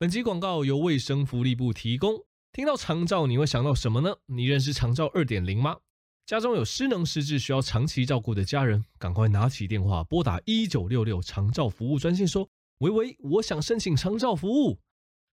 本集广告由卫生福利部提供。听到长照，你会想到什么呢？你认识长照二点零吗？家中有失能失智需要长期照顾的家人，赶快拿起电话拨打一九六六长照服务专线，说：“喂喂，我想申请长照服务。”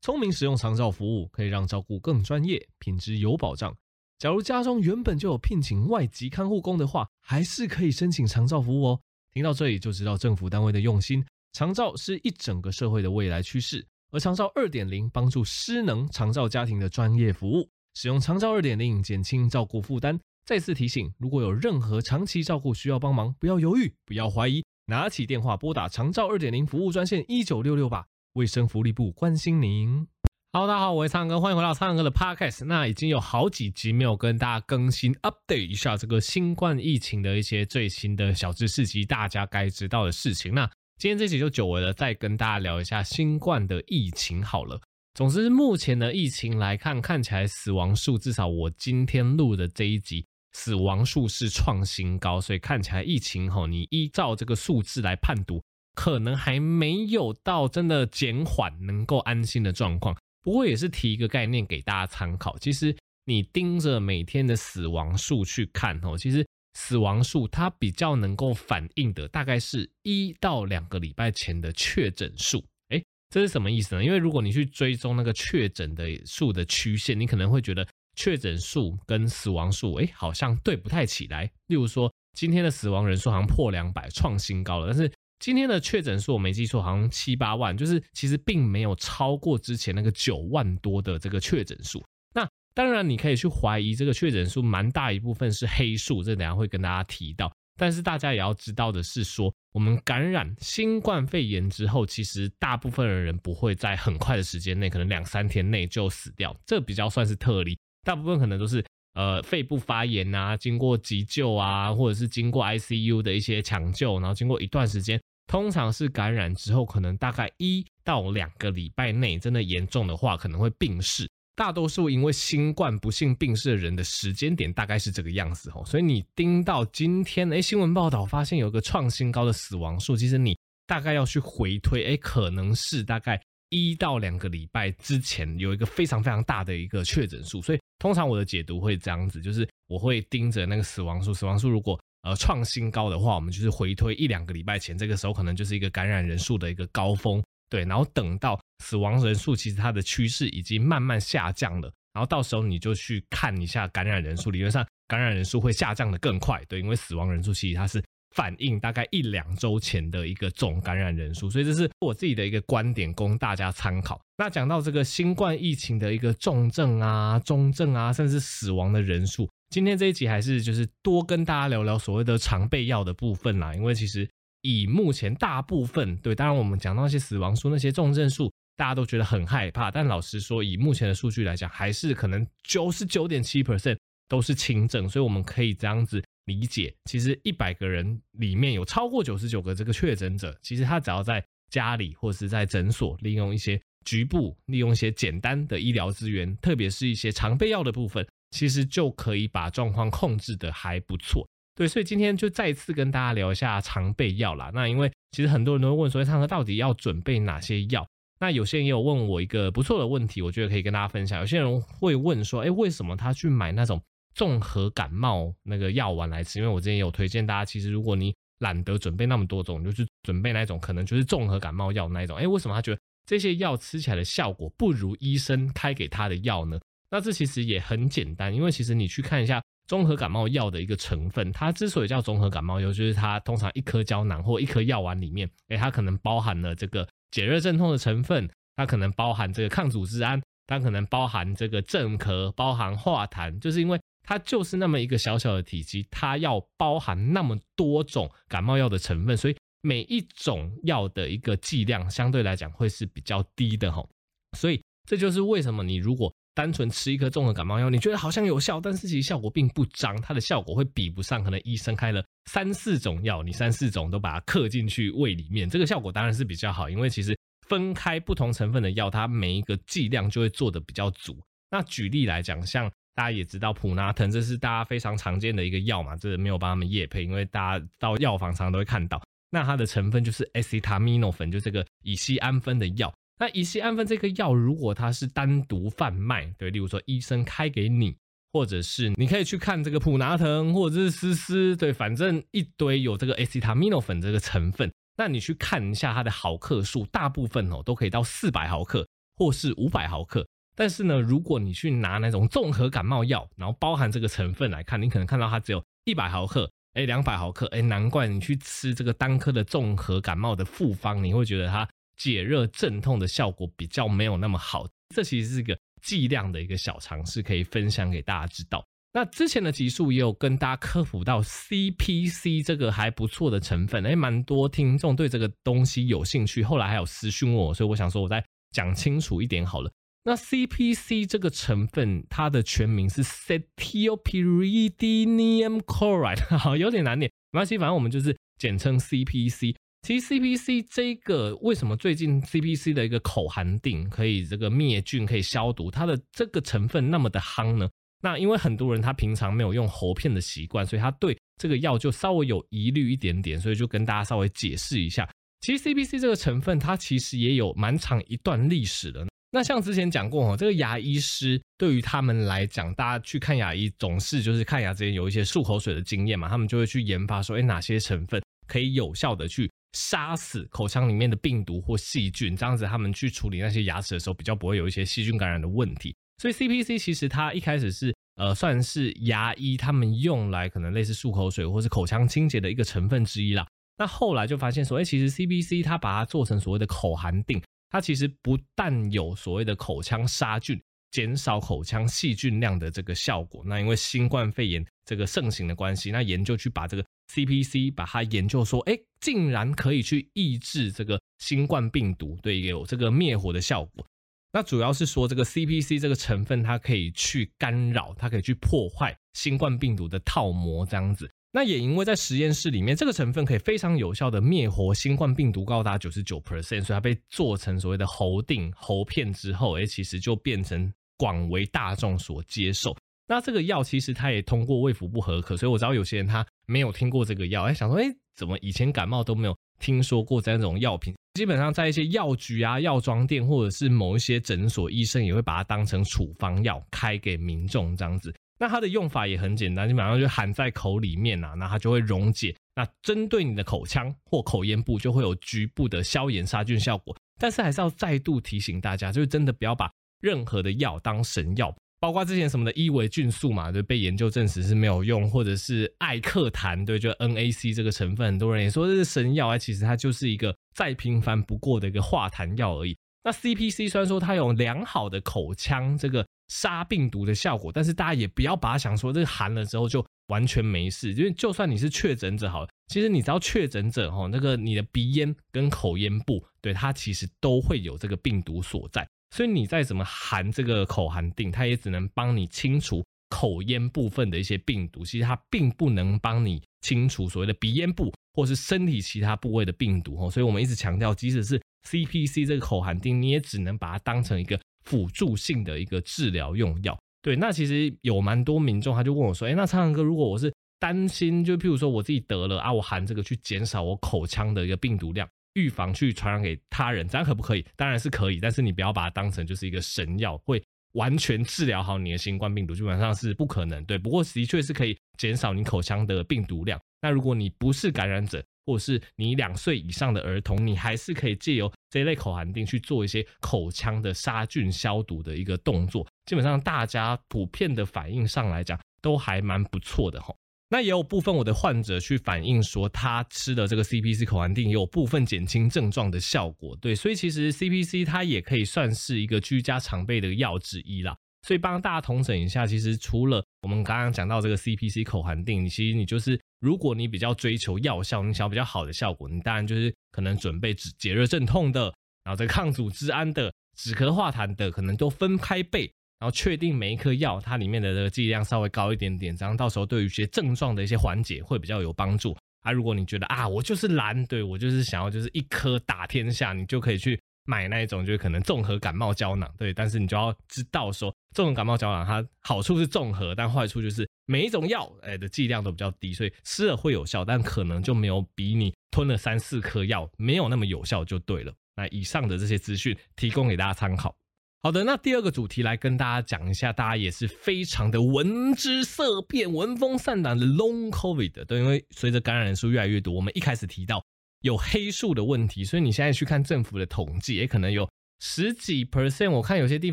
聪明使用长照服务，可以让照顾更专业，品质有保障。假如家中原本就有聘请外籍看护工的话，还是可以申请长照服务哦。听到这里就知道政府单位的用心，长照是一整个社会的未来趋势。而长照二点零帮助失能长照家庭的专业服务，使用长照二点零减轻照顾负担。再次提醒，如果有任何长期照顾需要帮忙，不要犹豫，不要怀疑，拿起电话拨打长照二点零服务专线一九六六吧。卫生福利部关心您。Hello，大家好，我是苍哥，欢迎回到苍哥的 Podcast。那已经有好几集没有跟大家更新 update 一下这个新冠疫情的一些最新的小知识及大家该知道的事情。那今天这集就久违了，再跟大家聊一下新冠的疫情好了。总之，目前的疫情来看，看起来死亡数至少我今天录的这一集死亡数是创新高，所以看起来疫情吼，你依照这个数字来判读，可能还没有到真的减缓、能够安心的状况。不过也是提一个概念给大家参考，其实你盯着每天的死亡数去看吼，其实。死亡数它比较能够反映的大概是一到两个礼拜前的确诊数，诶，这是什么意思呢？因为如果你去追踪那个确诊的数的曲线，你可能会觉得确诊数跟死亡数，诶，好像对不太起来。例如说，今天的死亡人数好像破两百，创新高了，但是今天的确诊数我没记错，好像七八万，就是其实并没有超过之前那个九万多的这个确诊数。那当然，你可以去怀疑这个确诊数蛮大一部分是黑数，这等下会跟大家提到。但是大家也要知道的是说，我们感染新冠肺炎之后，其实大部分的人不会在很快的时间内，可能两三天内就死掉，这比较算是特例。大部分可能都是呃肺部发炎啊，经过急救啊，或者是经过 ICU 的一些抢救，然后经过一段时间，通常是感染之后，可能大概一到两个礼拜内，真的严重的话，可能会病逝。大多数因为新冠不幸病逝的人的时间点大概是这个样子哦，所以你盯到今天，诶，新闻报道发现有个创新高的死亡数，其实你大概要去回推，诶，可能是大概一到两个礼拜之前有一个非常非常大的一个确诊数，所以通常我的解读会这样子，就是我会盯着那个死亡数，死亡数如果呃创新高的话，我们就是回推一两个礼拜前，这个时候可能就是一个感染人数的一个高峰。对，然后等到死亡人数，其实它的趋势已经慢慢下降了，然后到时候你就去看一下感染人数，理论上感染人数会下降得更快，对，因为死亡人数其实它是反映大概一两周前的一个总感染人数，所以这是我自己的一个观点，供大家参考。那讲到这个新冠疫情的一个重症啊、中症啊，甚至死亡的人数，今天这一集还是就是多跟大家聊聊所谓的常备药的部分啦，因为其实。以目前大部分对，当然我们讲到那些死亡数、那些重症数，大家都觉得很害怕。但老实说，以目前的数据来讲，还是可能九十九点七 percent 都是轻症。所以我们可以这样子理解，其实一百个人里面有超过九十九个这个确诊者，其实他只要在家里或是在诊所，利用一些局部、利用一些简单的医疗资源，特别是一些常备药的部分，其实就可以把状况控制得还不错。对，所以今天就再次跟大家聊一下常备药啦。那因为其实很多人都会问说，唱歌到底要准备哪些药？那有些人也有问我一个不错的问题，我觉得可以跟大家分享。有些人会问说，哎，为什么他去买那种综合感冒那个药丸来吃？因为我之前有推荐大家，其实如果你懒得准备那么多种，就去准备那种可能就是综合感冒药那一种。哎，为什么他觉得这些药吃起来的效果不如医生开给他的药呢？那这其实也很简单，因为其实你去看一下。综合感冒药的一个成分，它之所以叫综合感冒药，就是它通常一颗胶囊或一颗药丸里面，诶，它可能包含了这个解热镇痛的成分，它可能包含这个抗组织胺，它可能包含这个镇咳，包含化痰，就是因为它就是那么一个小小的体积，它要包含那么多种感冒药的成分，所以每一种药的一个剂量相对来讲会是比较低的吼，所以这就是为什么你如果单纯吃一颗综合感冒药，你觉得好像有效，但是其实效果并不彰，它的效果会比不上可能医生开了三四种药，你三四种都把它刻进去胃里面，这个效果当然是比较好，因为其实分开不同成分的药，它每一个剂量就会做的比较足。那举例来讲，像大家也知道普拿疼，这是大家非常常见的一个药嘛，这个没有帮他们业配，因为大家到药房常常都会看到，那它的成分就是 acetaminophen，就这个乙醯胺酚的药。那乙醯胺酚这个药，如果它是单独贩卖，对，例如说医生开给你，或者是你可以去看这个普拿疼或者是思思，对，反正一堆有这个 acetaminophen 这个成分，那你去看一下它的毫克数，大部分哦都可以到四百毫克或是五百毫克。但是呢，如果你去拿那种综合感冒药，然后包含这个成分来看，你可能看到它只有一百毫克，哎，两百毫克，哎，难怪你去吃这个单颗的综合感冒的复方，你会觉得它解热镇痛的效果比较没有那么好。这其实是一个剂量的一个小尝试，可以分享给大家知道。那之前的集数也有跟大家科普到 CPC 这个还不错的成分，哎，蛮多听众对这个东西有兴趣，后来还有私讯我，所以我想说我再讲清楚一点好了。那 CPC 这个成分，它的全名是 Cetylpyridinium Chloride，好，有点难念，没关系，反正我们就是简称 CPC。其实 CPC 这个为什么最近 CPC 的一个口含錠可以这个灭菌、可以消毒，它的这个成分那么的夯呢？那因为很多人他平常没有用喉片的习惯，所以他对这个药就稍微有疑虑一点点，所以就跟大家稍微解释一下。其实 CPC 这个成分，它其实也有蛮长一段历史的。那像之前讲过哈，这个牙医师对于他们来讲，大家去看牙医总是就是看牙之前有一些漱口水的经验嘛，他们就会去研发说，哎，哪些成分可以有效的去杀死口腔里面的病毒或细菌，这样子他们去处理那些牙齿的时候，比较不会有一些细菌感染的问题。所以 CPC 其实它一开始是呃算是牙医他们用来可能类似漱口水或是口腔清洁的一个成分之一啦。那后来就发现说，哎，其实 CPC 它把它做成所谓的口含錠。它其实不但有所谓的口腔杀菌、减少口腔细菌量的这个效果，那因为新冠肺炎这个盛行的关系，那研究去把这个 CPC 把它研究说，哎，竟然可以去抑制这个新冠病毒，对，有这个灭活的效果。那主要是说这个 CPC 这个成分，它可以去干扰，它可以去破坏新冠病毒的套膜，这样子。那也因为在实验室里面，这个成分可以非常有效的灭活新冠病毒，高达九十九 percent，所以它被做成所谓的喉錠、喉片之后，哎，其实就变成广为大众所接受。那这个药其实它也通过胃服部核可，所以我知道有些人他没有听过这个药，哎，想说，哎，怎么以前感冒都没有听说过这种药品？基本上在一些药局啊、药妆店或者是某一些诊所，医生也会把它当成处方药开给民众这样子。那它的用法也很简单，基本上就含在口里面呐、啊，那它就会溶解。那针对你的口腔或口咽部，就会有局部的消炎杀菌效果。但是还是要再度提醒大家，就是真的不要把任何的药当神药，包括之前什么的伊维菌素嘛，就被研究证实是没有用，或者是艾克痰，对，就 NAC 这个成分，很多人也说这是神药啊，其实它就是一个再平凡不过的一个化痰药而已。那 CPC 虽然说它有良好的口腔这个。杀病毒的效果，但是大家也不要把它想说这个含了之后就完全没事，因为就算你是确诊者好了，其实你知道确诊者哈，那个你的鼻咽跟口咽部，对它其实都会有这个病毒所在，所以你再怎么含这个口含錠，它也只能帮你清除口咽部分的一些病毒，其实它并不能帮你清除所谓的鼻咽部或是身体其他部位的病毒哈，所以我们一直强调，即使是 CPC 这个口含錠，你也只能把它当成一个。辅助性的一个治疗用药，对，那其实有蛮多民众他就问我说，哎，那苍蓝鸽，如果我是担心，就譬如说我自己得了啊，我含这个去减少我口腔的一个病毒量，预防去传染给他人，这样可不可以？当然是可以，但是你不要把它当成就是一个神药，会完全治疗好你的新冠病毒，基本上是不可能。对，不过的确是可以减少你口腔的病毒量。那如果你不是感染者，或者是你两岁以上的儿童，你还是可以借由这一类口含錠去做一些口腔的杀菌消毒的一个动作。基本上大家普遍的反应上来讲，都还蛮不错的吼。那也有部分我的患者去反映说，他吃的这个 CPC 口含定也有部分减轻症状的效果。对，所以其实 CPC 它也可以算是一个居家常备的药之一啦。所以帮大家统整一下，其实除了我们刚刚讲到这个 CPC 口含錠，其实你就是。如果你比较追求药效，你想要比较好的效果，你当然就是可能准备止解热镇痛的，然后这抗组织胺的、止咳化痰的，可能都分开备，然后确定每一颗药它里面的这个剂量稍微高一点点，这样到时候对于一些症状的一些缓解会比较有帮助。啊，如果你觉得啊，我就是懒，对，我就是想要就是一颗打天下，你就可以去。买那一种就是可能综合感冒胶囊，对，但是你就要知道说，综合感冒胶囊它好处是综合，但坏处就是每一种药哎的剂量都比较低，所以吃了会有效，但可能就没有比你吞了三四颗药没有那么有效就对了。那以上的这些资讯提供给大家参考。好的，那第二个主题来跟大家讲一下，大家也是非常的闻之色变、闻风丧胆的 Long COVID。对，因为随着感染人数越来越多，我们一开始提到有黑数的问题，所以你现在去看政府的统计，也可能有十几 percent，我看有些地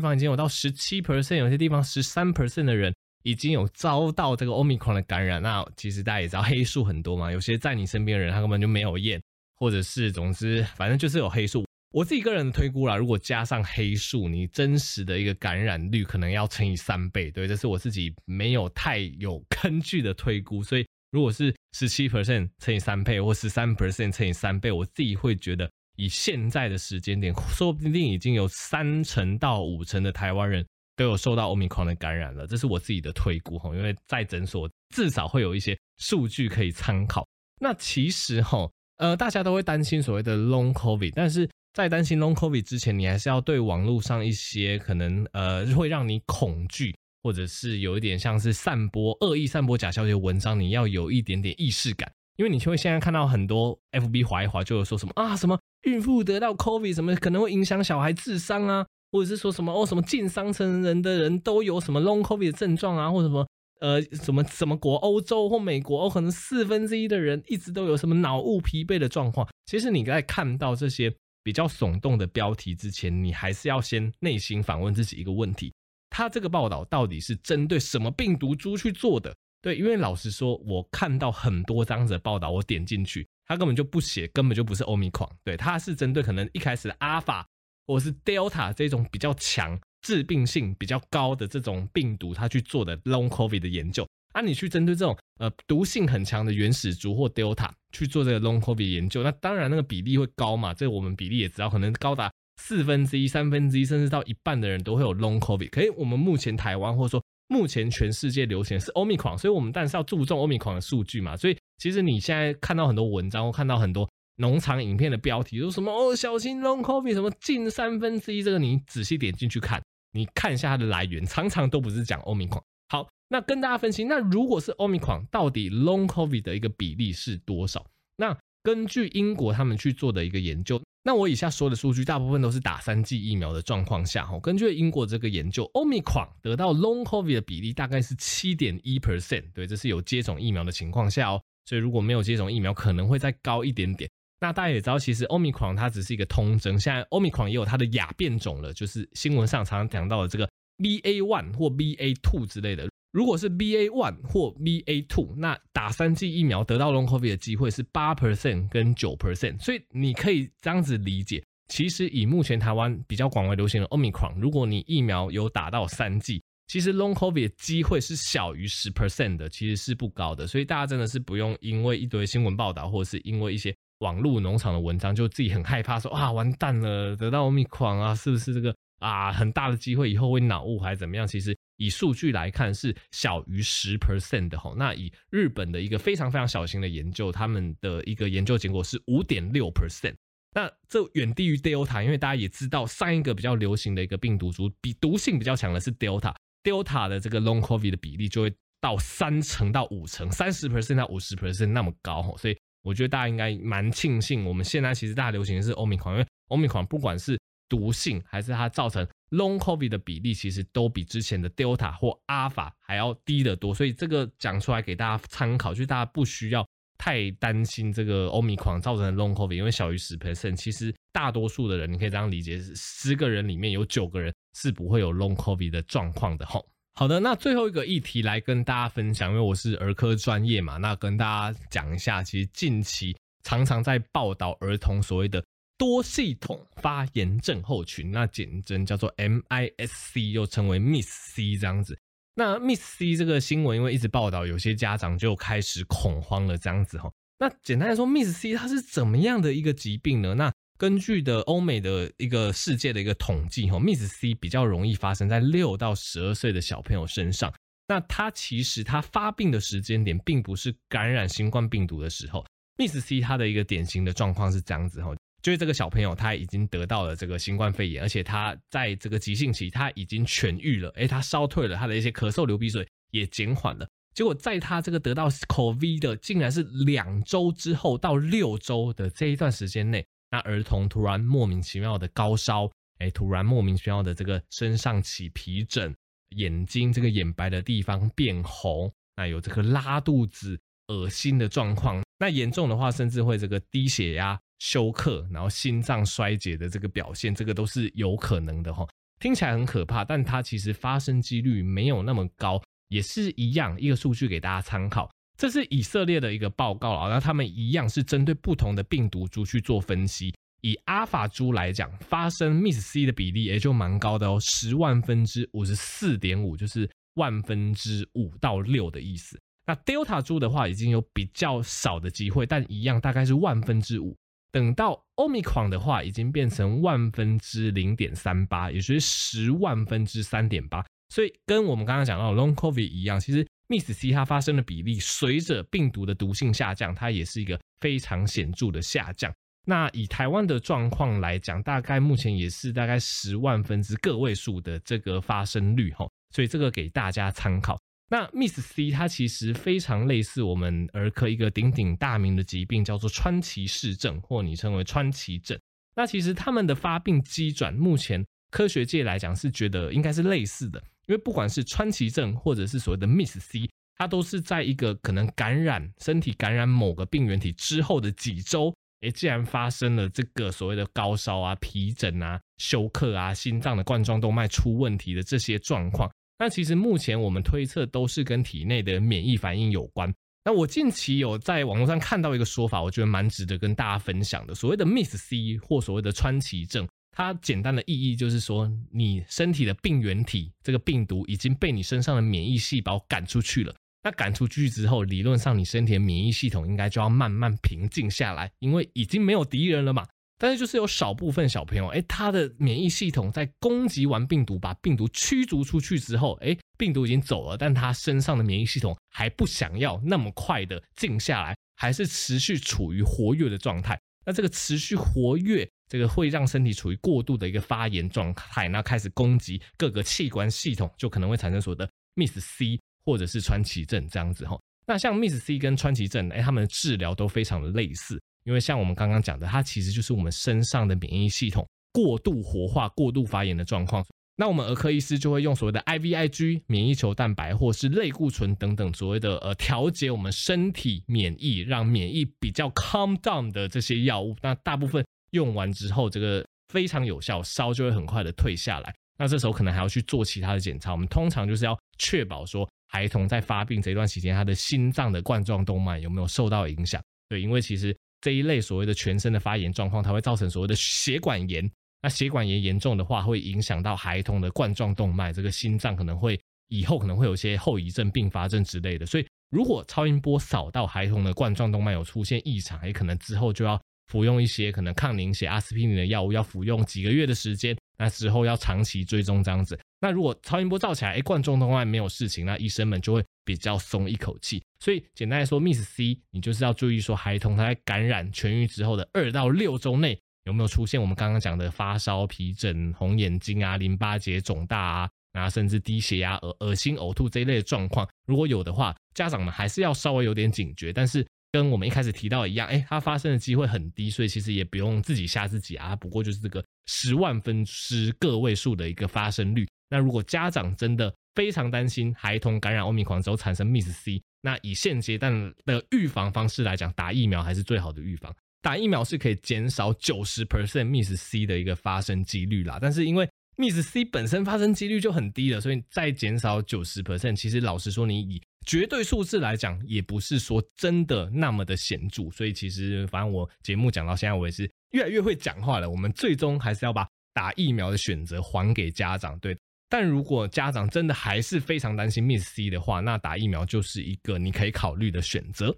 方已经有到十七 percent，有些地方十三 percent 的人已经有遭到这个 Omicron 的感染。那其实大家也知道黑数很多嘛，有些在你身边的人他根本就没有验，或者是总之反正就是有黑数。我自己个人的推估啦，如果加上黑数，你真实的一个感染率可能要乘以三倍。对，这是我自己没有太有根据的推估。所以，如果是十七 percent 乘以三倍，或十三 percent 乘以三倍，我自己会觉得，以现在的时间点，说不定已经有三成到五成的台湾人都有受到 Omicron 的感染了。这是我自己的推估哈，因为在诊所至少会有一些数据可以参考。那其实哈，呃，大家都会担心所谓的 Long COVID，但是在担心 Long COVID 之前，你还是要对网络上一些可能呃 会让你恐惧，或者是有一点像是散播恶意、散播假消息的文章，你要有一点点意识感，因为你就会现在看到很多 FB 滑一滑，就有说什么啊什么孕妇得到 COVID 什么可能会影响小孩智商啊，或者是说什么哦什么近三成人的人都有什么 Long COVID 的症状啊，或什么呃什么什么国欧洲或美国哦可能四分之一的人一直都有什么脑雾疲惫的状况。其实你在看到这些。比较耸动的标题之前，你还是要先内心反问自己一个问题：他这个报道到底是针对什么病毒株去做的？对，因为老实说，我看到很多这样子的报道，我点进去，他根本就不写，根本就不是 Omicron。对，他是针对可能一开始的 Alpha 或是 Delta 这种比较强、致病性比较高的这种病毒，他去做的 Long COVID 的研究。啊，你去针对这种呃毒性很强的原始株或 Delta 去做这个 Long COVID 研究，那当然那个比例会高嘛。这我们比例也知道，可能高达四分之一、三分之一，甚至到一半的人都会有 Long COVID。可是我们目前台湾或者说目前全世界流行是 Omicron，所以我们但是要注重 Omicron 的数据嘛。所以其实你现在看到很多文章或看到很多农场影片的标题，说什么哦小心 Long COVID，什么近三分之一，这个你仔细点进去看，你看一下它的来源，常常都不是讲 Omicron。好。那跟大家分析，那如果是 Omicron，到底 Long COVID 的一个比例是多少？那根据英国他们去做的一个研究，那我以下说的数据大部分都是打三剂疫苗的状况下，哈，根据英国这个研究，Omicron 得到 Long COVID 的比例大概是七点一 percent，对，这是有接种疫苗的情况下哦，所以如果没有接种疫苗，可能会再高一点点。那大家也知道，其实 Omicron 它只是一个通针，现在 Omicron 也有它的亚变种了，就是新闻上常常讲到的这个 BA one 或 BA two 之类的。如果是 BA one 或 BA two，那打三剂疫苗得到 Long COVID 的机会是八 percent 跟九 percent，所以你可以这样子理解，其实以目前台湾比较广为流行的 Omicron，如果你疫苗有打到三剂，其实 Long COVID 的机会是小于十 percent 的，其实是不高的，所以大家真的是不用因为一堆新闻报道或者是因为一些网络农场的文章，就自己很害怕说啊完蛋了，得到 Omicron 啊，是不是这个啊很大的机会以后会脑雾还是怎么样？其实。以数据来看是小于十 percent 的吼，那以日本的一个非常非常小型的研究，他们的一个研究结果是五点六 percent，那这远低于 Delta，因为大家也知道上一个比较流行的一个病毒株，比毒性比较强的是 Delta，Delta 的这个 Long COVID 的比例就会到三成到五成，三十 percent 到五十 percent 那么高吼，所以我觉得大家应该蛮庆幸，我们现在其实大家流行的是 Omicron，因为 Omicron 不管是毒性还是它造成 Long COVID 的比例，其实都比之前的 Delta 或 Alpha 还要低得多，所以这个讲出来给大家参考，就是大家不需要太担心这个 Omicron 造成的 Long COVID，因为小于十 percent，其实大多数的人，你可以这样理解，十个人里面有九个人是不会有 Long COVID 的状况的吼。好的，那最后一个议题来跟大家分享，因为我是儿科专业嘛，那跟大家讲一下，其实近期常常在报道儿童所谓的。多系统发炎症候群，那简称叫做 MIS-C，又称为 Miss C，这样子。那 Miss C 这个新闻因为一直报道，有些家长就开始恐慌了这样子哈。那简单来说，Miss C 它是怎么样的一个疾病呢？那根据的欧美的一个世界的一个统计哈，Miss C 比较容易发生在六到十二岁的小朋友身上。那它其实它发病的时间点并不是感染新冠病毒的时候，MIS-C 它的一个典型的状况是这样子哈。就是这个小朋友，他已经得到了这个新冠肺炎，而且他在这个急性期他已经痊愈了，诶，他烧退了，他的一些咳嗽、流鼻水也减缓了。结果在他这个得到 COVID 的，竟然是两周之后到六周的这一段时间内，那儿童突然莫名其妙的高烧，哎，突然莫名其妙的这个身上起皮疹，眼睛这个眼白的地方变红，那有这个拉肚子、恶心的状况，那严重的话甚至会这个低血压、休克，然后心脏衰竭的这个表现，这个都是有可能的哈。听起来很可怕，但它其实发生几率没有那么高，也是一样一个数据给大家参考。这是以色列的一个报告啊，那他们一样是针对不同的病毒株去做分析。以阿法株来讲，发生 MIS-C 的比例也就蛮高的哦，十万分之五十四点五，就是万分之五到六的意思。那 Delta 株的话，已经有比较少的机会，但一样大概是万分之五。等到 Omicron 的话，已经变成万分之零点三八，也就是十万分之三点八。所以跟我们刚刚讲到 Long COVID 一样，其实。Miss C 它发生的比例随着病毒的毒性下降，它也是一个非常显著的下降。那以台湾的状况来讲，大概目前也是大概十万分之个位数的这个发生率哈，所以这个给大家参考。那 Miss C 它其实非常类似我们儿科一个鼎鼎大名的疾病，叫做川崎氏症，或你称为川崎症。那其实他们的发病机转，目前科学界来讲是觉得应该是类似的。因为不管是川崎症或者是所谓的 MIS-C，它都是在一个可能感染身体感染某个病原体之后的几周，诶，既然发生了这个所谓的高烧啊、皮疹啊、休克啊、心脏的冠状动脉出问题的这些状况，那其实目前我们推测都是跟体内的免疫反应有关。那我近期有在网络上看到一个说法，我觉得蛮值得跟大家分享的，所谓的 Miss C 或所谓的川崎症。它简单的意义就是说，你身体的病原体这个病毒已经被你身上的免疫细胞赶出去了。那赶出去之后，理论上你身体的免疫系统应该就要慢慢平静下来，因为已经没有敌人了嘛。但是就是有少部分小朋友，诶，他的免疫系统在攻击完病毒，把病毒驱逐出去之后，诶，病毒已经走了，但他身上的免疫系统还不想要那么快的静下来，还是持续处于活跃的状态。那这个持续活跃。这个会让身体处于过度的一个发炎状态，那开始攻击各个器官系统，就可能会产生所谓的 Miss C 或者是川崎症这样子哈。那像 Miss C 跟川崎症，哎，他们的治疗都非常的类似，因为像我们刚刚讲的，它其实就是我们身上的免疫系统过度活化、过度发炎的状况。那我们儿科医师就会用所谓的 IVIG 免疫球蛋白，或是类固醇等等所谓的呃调节我们身体免疫，让免疫比较 calm down 的这些药物。那大部分。用完之后，这个非常有效，烧就会很快的退下来。那这时候可能还要去做其他的检查。我们通常就是要确保说，孩童在发病这段期间，他的心脏的冠状动脉有没有受到影响？对，因为其实这一类所谓的全身的发炎状况，它会造成所谓的血管炎。那血管炎严重的话，会影响到孩童的冠状动脉，这个心脏可能会以后可能会有些后遗症、并发症之类的。所以，如果超音波扫到孩童的冠状动脉有出现异常，也可能之后就要。服用一些可能抗凝血阿司匹林的药物，要服用几个月的时间，那之后要长期追踪这样子。那如果超音波照起来，哎，冠状动脉没有事情，那医生们就会比较松一口气。所以简单来说，Miss C，你就是要注意说，孩童他在感染痊愈之后的二到六周内有没有出现我们刚刚讲的发烧、皮疹、红眼睛啊、淋巴结肿大啊，然后甚至低血压、恶恶心、呕吐这一类的状况。如果有的话，家长们还是要稍微有点警觉，但是。跟我们一开始提到一样，哎，它发生的机会很低，所以其实也不用自己吓自己啊。不过就是这个十万分之个位数的一个发生率。那如果家长真的非常担心孩童感染欧米狂之后产生 Miss C，那以现阶段的预防方式来讲，打疫苗还是最好的预防。打疫苗是可以减少九十 percent Miss C 的一个发生几率啦。但是因为 MIS-C 本身发生几率就很低了，所以再减少九十 percent，其实老实说，你以绝对数字来讲，也不是说真的那么的显著，所以其实反正我节目讲到现在，我也是越来越会讲话了。我们最终还是要把打疫苗的选择还给家长，对。但如果家长真的还是非常担心 Miss C 的话，那打疫苗就是一个你可以考虑的选择。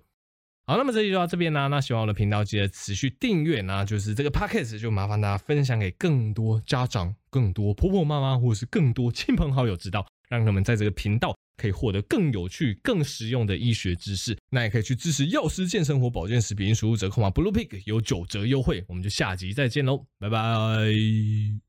好，那么这期就到这边啦。那喜欢我的频道，记得持续订阅。那就是这个 Podcast 就麻烦大家分享给更多家长、更多婆婆妈妈，或者是更多亲朋好友知道，让他们在这个频道。可以获得更有趣、更实用的医学知识，那也可以去支持药师健生活保健食品输入折扣码 Blue Pig 有九折优惠，我们就下集再见喽，拜拜。